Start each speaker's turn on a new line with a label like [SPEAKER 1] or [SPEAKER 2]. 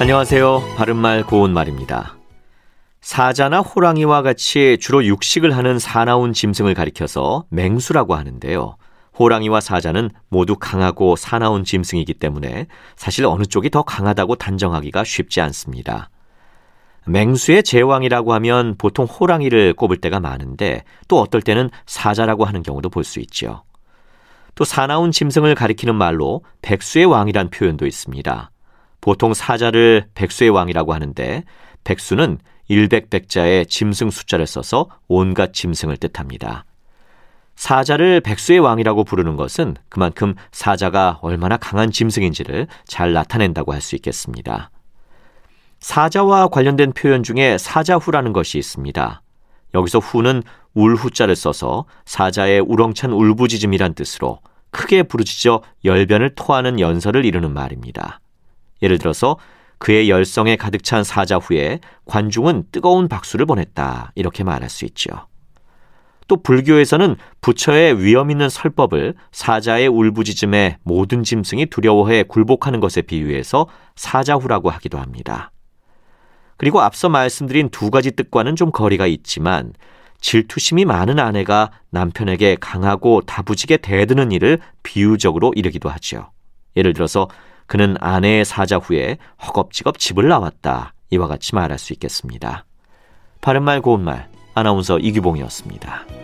[SPEAKER 1] 안녕하세요. 바른말 고운말입니다. 사자나 호랑이와 같이 주로 육식을 하는 사나운 짐승을 가리켜서 맹수라고 하는데요. 호랑이와 사자는 모두 강하고 사나운 짐승이기 때문에 사실 어느 쪽이 더 강하다고 단정하기가 쉽지 않습니다. 맹수의 제왕이라고 하면 보통 호랑이를 꼽을 때가 많은데 또 어떨 때는 사자라고 하는 경우도 볼 수 있죠. 또 사나운 짐승을 가리키는 말로 백수의 왕이란 표현도 있습니다. 보통 사자를 백수의 왕이라고 하는데 백수는 일백백자의 짐승 숫자를 써서 온갖 짐승을 뜻합니다. 사자를 백수의 왕이라고 부르는 것은 그만큼 사자가 얼마나 강한 짐승인지를 잘 나타낸다고 할 수 있겠습니다. 사자와 관련된 표현 중에 사자후라는 것이 있습니다. 여기서 후는 울후자를 써서 사자의 우렁찬 울부짖음이란 뜻으로 크게 부르짖어 열변을 토하는 연설을 이루는 말입니다. 예를 들어서 그의 열성에 가득 찬 사자 후에 관중은 뜨거운 박수를 보냈다. 이렇게 말할 수 있죠. 또 불교에서는 부처의 위험 있는 설법을 사자의 울부짖음에 모든 짐승이 두려워해 굴복하는 것에 비유해서 사자후라고 하기도 합니다. 그리고 앞서 말씀드린 두 가지 뜻과는 좀 거리가 있지만 질투심이 많은 아내가 남편에게 강하고 다부지게 대드는 일을 비유적으로 이르기도 하죠. 예를 들어서 그는 아내의 사자 후에 허겁지겁 집을 나왔다. 이와 같이 말할 수 있겠습니다. 바른말 고운말 아나운서 이규봉이었습니다.